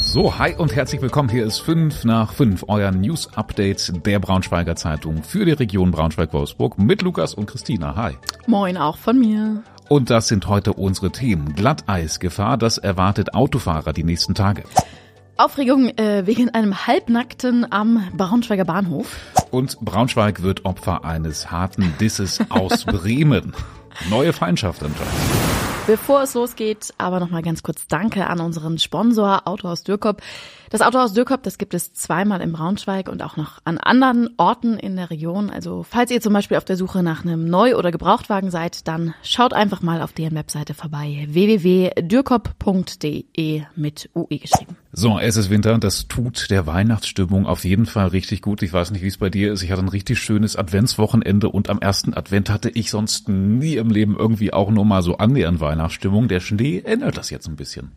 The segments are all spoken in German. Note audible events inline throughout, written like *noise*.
So, hi und herzlich willkommen. Hier ist 5 nach 5, euer News-Update der Braunschweiger Zeitung für die Region Braunschweig-Wolfsburg mit Lukas und Christina. Hi. Moin auch von mir. Und das sind heute unsere Themen. Glatteisgefahr, das erwartet Autofahrer die nächsten Tage. Aufregung äh, wegen einem Halbnackten am Braunschweiger Bahnhof. Und Braunschweig wird Opfer eines harten Disses aus *laughs* Bremen. Neue Feindschaft anscheinend. Bevor es losgeht, aber nochmal ganz kurz Danke an unseren Sponsor Autohaus Dürkop. Das Autohaus Dürkop, das gibt es zweimal im Braunschweig und auch noch an anderen Orten in der Region. Also falls ihr zum Beispiel auf der Suche nach einem Neu- oder Gebrauchtwagen seid, dann schaut einfach mal auf deren Webseite vorbei. www.dürkop.de mit UE geschrieben. So, es ist Winter und das tut der Weihnachtsstimmung auf jeden Fall richtig gut. Ich weiß nicht, wie es bei dir ist. Ich hatte ein richtig schönes Adventswochenende und am ersten Advent hatte ich sonst nie im Leben irgendwie auch nur mal so annähernd Weihnachtsstimmung. Der Schnee ändert das jetzt ein bisschen.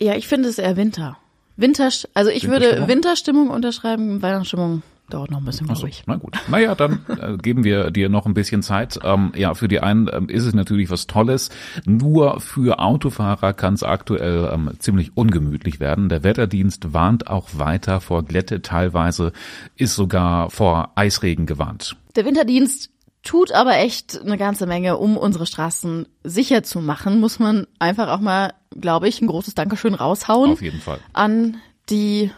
Ja, ich finde es eher Winter. Winter, also ich würde Winterstimmung unterschreiben, Weihnachtsstimmung dauert noch ein bisschen, glaube ich. Na gut. Naja, dann *laughs* äh, geben wir dir noch ein bisschen Zeit. Ähm, ja, für die einen ähm, ist es natürlich was Tolles. Nur für Autofahrer kann es aktuell ähm, ziemlich ungemütlich werden. Der Wetterdienst warnt auch weiter vor Glätte. Teilweise ist sogar vor Eisregen gewarnt. Der Winterdienst tut aber echt eine ganze Menge, um unsere Straßen sicher zu machen, muss man einfach auch mal, glaube ich, ein großes Dankeschön raushauen. Auf jeden Fall. An die,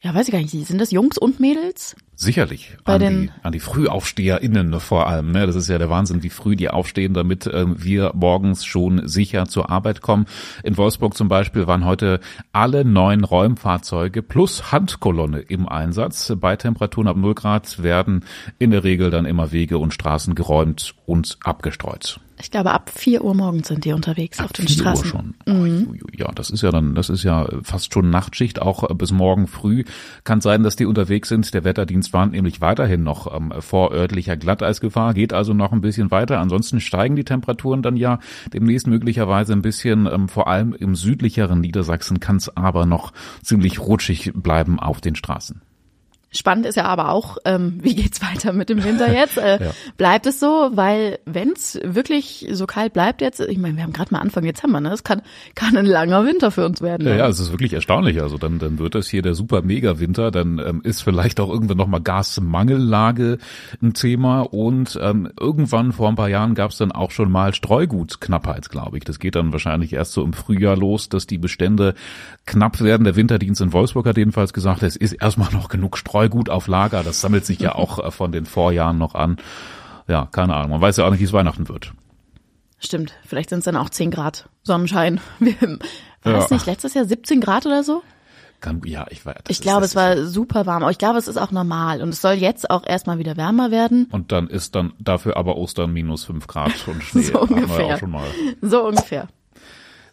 ja, weiß ich gar nicht, sind das Jungs und Mädels? Sicherlich. Bei an, den die, an die FrühaufsteherInnen vor allem. Ne? Das ist ja der Wahnsinn, wie früh die aufstehen, damit ähm, wir morgens schon sicher zur Arbeit kommen. In Wolfsburg zum Beispiel waren heute alle neun Räumfahrzeuge plus Handkolonne im Einsatz. Bei Temperaturen ab 0 Grad werden in der Regel dann immer Wege und Straßen geräumt und abgestreut. Ich glaube, ab vier Uhr morgens sind die unterwegs ab auf den 4 Straßen. Uhr schon. Mhm. Ja, das ist ja dann, das ist ja fast schon Nachtschicht, auch bis morgen früh. Kann sein, dass die unterwegs sind. Der Wetterdienst warnt nämlich weiterhin noch ähm, vor örtlicher Glatteisgefahr, geht also noch ein bisschen weiter. Ansonsten steigen die Temperaturen dann ja demnächst möglicherweise ein bisschen. Ähm, vor allem im südlicheren Niedersachsen kann es aber noch ziemlich rutschig bleiben auf den Straßen. Spannend ist ja aber auch, ähm, wie geht's weiter mit dem Winter jetzt? Äh, *laughs* ja. Bleibt es so? Weil wenn's wirklich so kalt bleibt jetzt, ich meine, wir haben gerade mal Anfang Dezember, ne? Es kann, kann ein langer Winter für uns werden. Ja, ja, es ist wirklich erstaunlich. Also dann, dann wird das hier der super Mega-Winter, dann ähm, ist vielleicht auch irgendwann nochmal Gasmangellage ein Thema und ähm, irgendwann vor ein paar Jahren gab's dann auch schon mal Streugutknappheit, glaube ich. Das geht dann wahrscheinlich erst so im Frühjahr los, dass die Bestände knapp werden. Der Winterdienst in Wolfsburg hat jedenfalls gesagt, es ist erstmal noch genug Streu Streugut auf Lager. Das sammelt sich ja *laughs* auch äh, von den Vorjahren noch an. Ja, keine Ahnung. Man weiß ja auch nicht, wie es Weihnachten wird. Stimmt. Vielleicht sind es dann auch 10 Grad Sonnenschein. *laughs* war ja. das nicht letztes Jahr 17 Grad oder so? ja, ich weiß. Ich glaube, es war super warm, aber ich glaube, es ist auch normal und es soll jetzt auch erstmal wieder wärmer werden. Und dann ist dann dafür aber Ostern minus 5 Grad und *laughs* Schnee. so ungefähr. So ungefähr.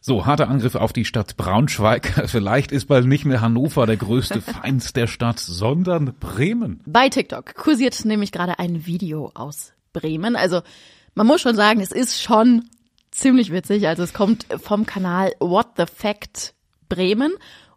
So, harter Angriff auf die Stadt Braunschweig. *laughs* Vielleicht ist bald nicht mehr Hannover der größte *laughs* Feind der Stadt, sondern Bremen. Bei TikTok kursiert nämlich gerade ein Video aus Bremen. Also man muss schon sagen, es ist schon ziemlich witzig. Also es kommt vom Kanal What the Fact Bremen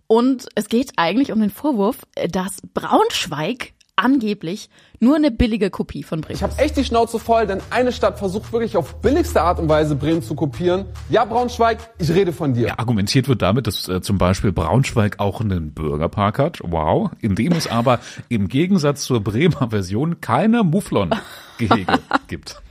und es geht eigentlich um den Vorwurf, dass Braunschweig angeblich nur eine billige Kopie von Bremen. Ich habe echt die Schnauze voll, denn eine Stadt versucht wirklich auf billigste Art und Weise Bremen zu kopieren. Ja, Braunschweig, ich rede von dir. Ja, argumentiert wird damit, dass äh, zum Beispiel Braunschweig auch einen Bürgerpark hat. Wow. In dem es aber im Gegensatz zur Bremer Version keine Mufflon-Gehege *laughs* gibt.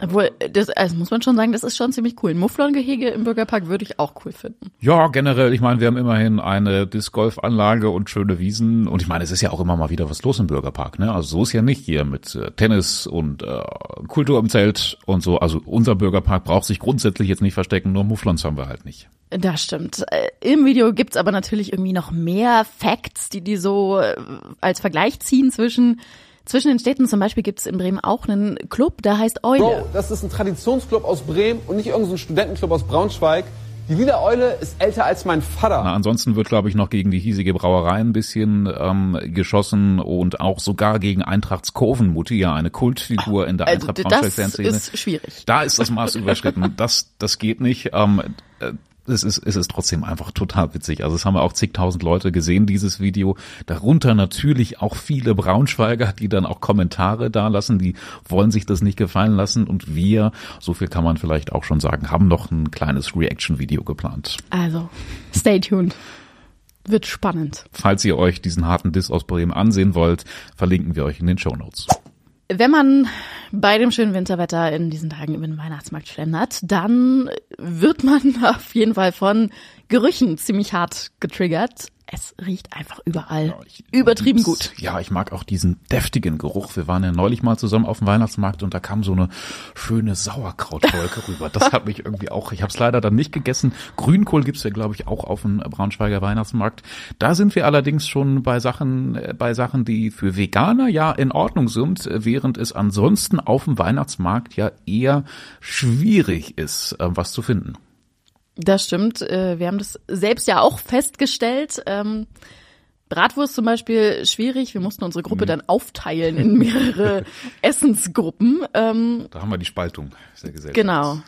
Obwohl, das also muss man schon sagen, das ist schon ziemlich cool. Ein Mufflon-Gehege im Bürgerpark würde ich auch cool finden. Ja, generell, ich meine, wir haben immerhin eine Disc-Golf-Anlage und schöne Wiesen. Und ich meine, es ist ja auch immer mal wieder was los im Bürgerpark. Ne? Also so ist ja nicht hier mit äh, Tennis und äh, Kultur im Zelt und so. Also unser Bürgerpark braucht sich grundsätzlich jetzt nicht verstecken, nur Mufflons haben wir halt nicht. Das stimmt. Äh, Im Video gibt's aber natürlich irgendwie noch mehr Facts, die die so äh, als Vergleich ziehen zwischen zwischen den Städten zum Beispiel gibt es in Bremen auch einen Club, der heißt Eule. Bro, das ist ein Traditionsclub aus Bremen und nicht irgendein Studentenclub aus Braunschweig. Die Lila Eule ist älter als mein Vater. Na, ansonsten wird, glaube ich, noch gegen die hiesige Brauerei ein bisschen ähm, geschossen und auch sogar gegen Eintrachts Kurvenmutti, ja eine Kultfigur in der also, Eintracht Braunschweig-Fanszene. Das ist schwierig. Da ist das Maß überschritten. Das, das geht nicht. Ähm, äh, es ist, es ist trotzdem einfach total witzig. Also es haben ja auch zigtausend Leute gesehen, dieses Video. Darunter natürlich auch viele Braunschweiger, die dann auch Kommentare da lassen, die wollen sich das nicht gefallen lassen. Und wir, so viel kann man vielleicht auch schon sagen, haben noch ein kleines Reaction-Video geplant. Also, stay tuned. Wird spannend. Falls ihr euch diesen harten Diss aus Bremen ansehen wollt, verlinken wir euch in den Show Notes. Wenn man bei dem schönen Winterwetter in diesen Tagen über den Weihnachtsmarkt schlendert, dann wird man *laughs* auf jeden Fall von Gerüchen ziemlich hart getriggert es riecht einfach überall. Ja, Übertrieben gut. Ja, ich mag auch diesen deftigen Geruch. Wir waren ja neulich mal zusammen auf dem Weihnachtsmarkt und da kam so eine schöne Sauerkrautwolke *laughs* rüber. Das hat mich irgendwie auch, ich habe es leider dann nicht gegessen. Grünkohl gibt's ja, glaube ich, auch auf dem Braunschweiger Weihnachtsmarkt. Da sind wir allerdings schon bei Sachen, äh, bei Sachen, die für Veganer ja in Ordnung sind, während es ansonsten auf dem Weihnachtsmarkt ja eher schwierig ist, äh, was zu finden. Das stimmt. Äh, wir haben das selbst ja auch festgestellt. Ähm, Bratwurst zum Beispiel schwierig. Wir mussten unsere Gruppe mhm. dann aufteilen in mehrere *laughs* Essensgruppen. Ähm, da haben wir die Spaltung der Gesellschaft. Genau.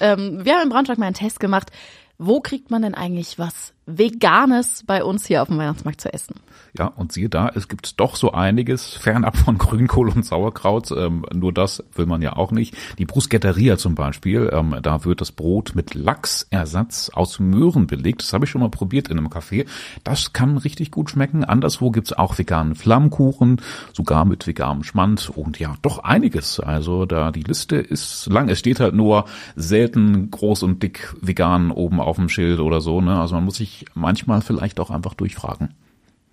Ähm, wir haben im Braunschweig mal einen Test gemacht. Wo kriegt man denn eigentlich was Veganes bei uns hier auf dem Weihnachtsmarkt zu essen? Ja, und siehe da, es gibt doch so einiges, fernab von Grünkohl und Sauerkraut. Ähm, nur das will man ja auch nicht. Die Bruschetteria zum Beispiel, ähm, da wird das Brot mit Lachsersatz aus Möhren belegt. Das habe ich schon mal probiert in einem Café. Das kann richtig gut schmecken. Anderswo gibt's auch veganen Flammkuchen, sogar mit veganem Schmand und ja, doch einiges. Also da die Liste ist lang. Es steht halt nur selten groß und dick vegan oben auf dem Schild oder so. Ne? Also man muss sich manchmal vielleicht auch einfach durchfragen.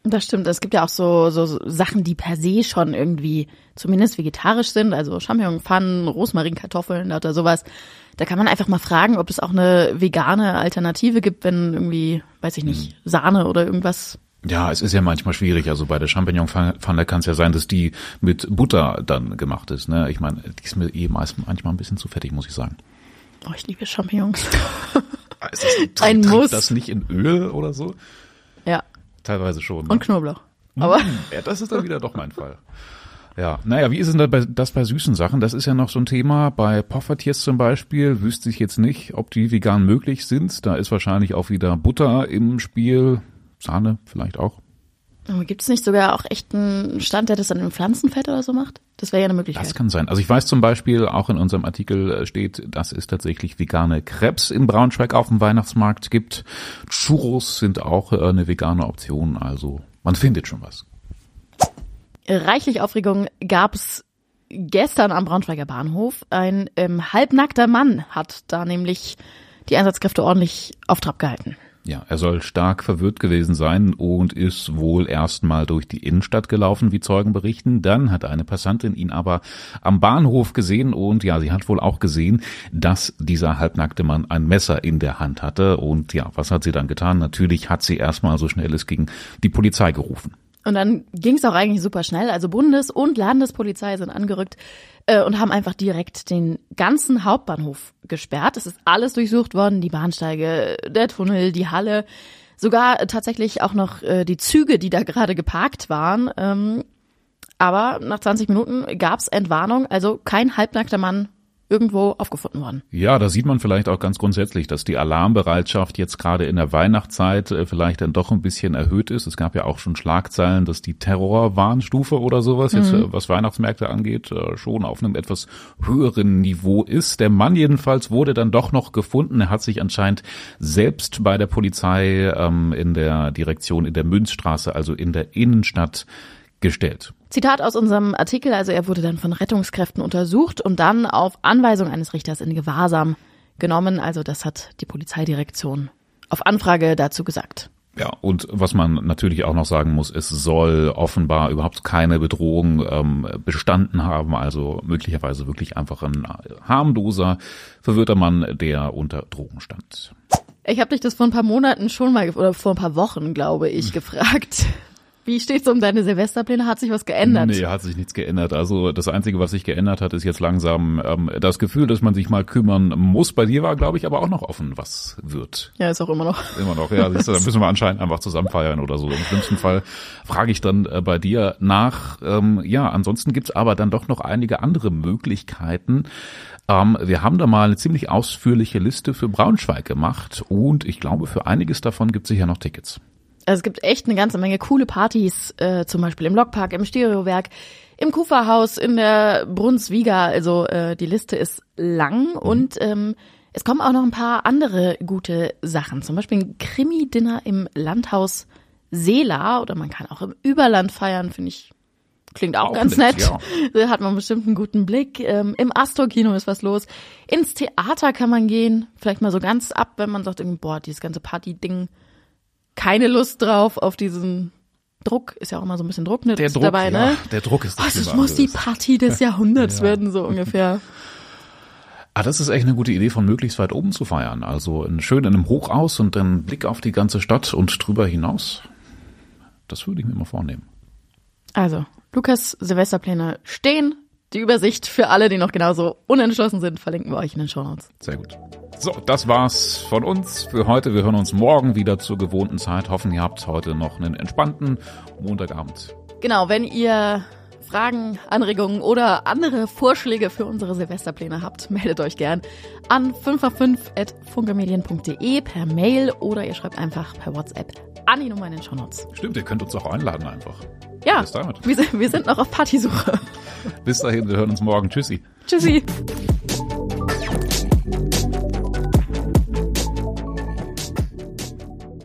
Das stimmt. Es gibt ja auch so, so Sachen, die per se schon irgendwie zumindest vegetarisch sind, also Champignonpfannen, Rosmarinkartoffeln oder sowas. Da kann man einfach mal fragen, ob es auch eine vegane Alternative gibt, wenn irgendwie, weiß ich nicht, mhm. Sahne oder irgendwas ja, es ist ja manchmal schwierig. Also bei der Champignon-Pfanne kann es ja sein, dass die mit Butter dann gemacht ist. Ne? Ich meine, die ist mir eh meist manchmal ein bisschen zu fettig, muss ich sagen. Oh, ich liebe Champignons. *laughs* ist das, ein Muss. das nicht in Öl oder so? Ja. Teilweise schon. Ne? Und Knoblauch. Aber hm, ja, das ist dann wieder doch mein Fall. Ja, naja, wie ist denn das bei, das bei süßen Sachen? Das ist ja noch so ein Thema. Bei Poffertiers zum Beispiel wüsste ich jetzt nicht, ob die vegan möglich sind. Da ist wahrscheinlich auch wieder Butter im Spiel. Sahne vielleicht auch. Gibt es nicht sogar auch echt einen Stand, der das dann im Pflanzenfett oder so macht? Das wäre ja eine Möglichkeit. Das kann sein. Also ich weiß zum Beispiel, auch in unserem Artikel äh, steht, dass es tatsächlich vegane Krebs in Braunschweig auf dem Weihnachtsmarkt gibt. Churros sind auch äh, eine vegane Option. Also man findet schon was. Reichlich Aufregung gab es gestern am Braunschweiger Bahnhof. Ein ähm, halbnackter Mann hat da nämlich die Einsatzkräfte ordentlich auf Trab gehalten. Ja, er soll stark verwirrt gewesen sein und ist wohl erstmal durch die Innenstadt gelaufen, wie Zeugen berichten. Dann hat eine Passantin ihn aber am Bahnhof gesehen und ja, sie hat wohl auch gesehen, dass dieser halbnackte Mann ein Messer in der Hand hatte. Und ja, was hat sie dann getan? Natürlich hat sie erstmal so schnell es ging die Polizei gerufen. Und dann ging es auch eigentlich super schnell. Also Bundes- und Landespolizei sind angerückt äh, und haben einfach direkt den ganzen Hauptbahnhof gesperrt. Es ist alles durchsucht worden, die Bahnsteige, der Tunnel, die Halle, sogar tatsächlich auch noch äh, die Züge, die da gerade geparkt waren. Ähm, aber nach 20 Minuten gab's Entwarnung, also kein halbnackter Mann irgendwo aufgefunden worden. Ja, da sieht man vielleicht auch ganz grundsätzlich, dass die Alarmbereitschaft jetzt gerade in der Weihnachtszeit äh, vielleicht dann doch ein bisschen erhöht ist. Es gab ja auch schon Schlagzeilen, dass die Terrorwarnstufe oder sowas mhm. jetzt, äh, was Weihnachtsmärkte angeht, äh, schon auf einem etwas höheren Niveau ist. Der Mann jedenfalls wurde dann doch noch gefunden. Er hat sich anscheinend selbst bei der Polizei ähm, in der Direktion in der Münzstraße, also in der Innenstadt, gestellt. Zitat aus unserem Artikel, also er wurde dann von Rettungskräften untersucht und dann auf Anweisung eines Richters in Gewahrsam genommen. Also das hat die Polizeidirektion auf Anfrage dazu gesagt. Ja, und was man natürlich auch noch sagen muss, es soll offenbar überhaupt keine Bedrohung ähm, bestanden haben, also möglicherweise wirklich einfach ein harmloser, verwirrter Mann, der unter Drogen stand. Ich habe dich das vor ein paar Monaten schon mal, oder vor ein paar Wochen, glaube ich, *laughs* gefragt. Wie steht's um deine Silvesterpläne? Hat sich was geändert? Nee, hat sich nichts geändert. Also das Einzige, was sich geändert hat, ist jetzt langsam ähm, das Gefühl, dass man sich mal kümmern muss. Bei dir war, glaube ich, aber auch noch offen, was wird. Ja, ist auch immer noch. Immer noch, ja. Siehst du, da müssen wir anscheinend einfach zusammen feiern oder so. Im schlimmsten Fall frage ich dann äh, bei dir nach. Ähm, ja, ansonsten gibt's aber dann doch noch einige andere Möglichkeiten. Ähm, wir haben da mal eine ziemlich ausführliche Liste für Braunschweig gemacht und ich glaube, für einiges davon gibt es sicher noch Tickets. Also es gibt echt eine ganze Menge coole Partys, äh, zum Beispiel im Lokpark, im Stereowerk, im Kuferhaus, in der Brunswiga. Also äh, die Liste ist lang mhm. und ähm, Es kommen auch noch ein paar andere gute Sachen. Zum Beispiel ein Krimi-Dinner im Landhaus Seela oder man kann auch im Überland feiern, finde ich Klingt auch, auch ganz nett. nett. Ja. *laughs* Da hat man bestimmt einen guten Blick. Ähm, Im Astor-Kino ist was los. Ins Theater kann man gehen. Vielleicht mal so ganz ab, wenn man sagt, boah, dieses ganze Party-Ding, keine Lust drauf auf diesen Druck. Ist ja auch immer so ein bisschen Druck der Druck, dabei, ja, ne? Der Druck ist das. Oh, es muss die Party des Jahrhunderts ja. werden, so ungefähr. Ah, das ist echt eine gute Idee, von möglichst weit oben zu feiern. Also schön in einem Hochaus und dann Blick auf die ganze Stadt und drüber hinaus. Das würde ich mir mal vornehmen. Also, Lukas Silvesterpläne stehen. Die Übersicht für alle, die noch genauso unentschlossen sind, verlinken wir euch in den Show Notes. Sehr gut. So, das war's von uns für heute. Wir hören uns morgen wieder zur gewohnten Zeit. Hoffen, ihr habt heute noch einen entspannten Montagabend. Genau, wenn ihr Fragen, Anregungen oder andere Vorschläge für unsere Silvesterpläne habt, *laughs* meldet euch gern an 5x5.funkermedien.de per Mail oder ihr schreibt einfach per WhatsApp an die Nummer in den Shownotes. Stimmt, ihr könnt uns auch einladen einfach. Ja, wir sind, wir sind noch auf Partysuche. Bis dahin, wir hören uns morgen. Tschüssi. Tschüssi.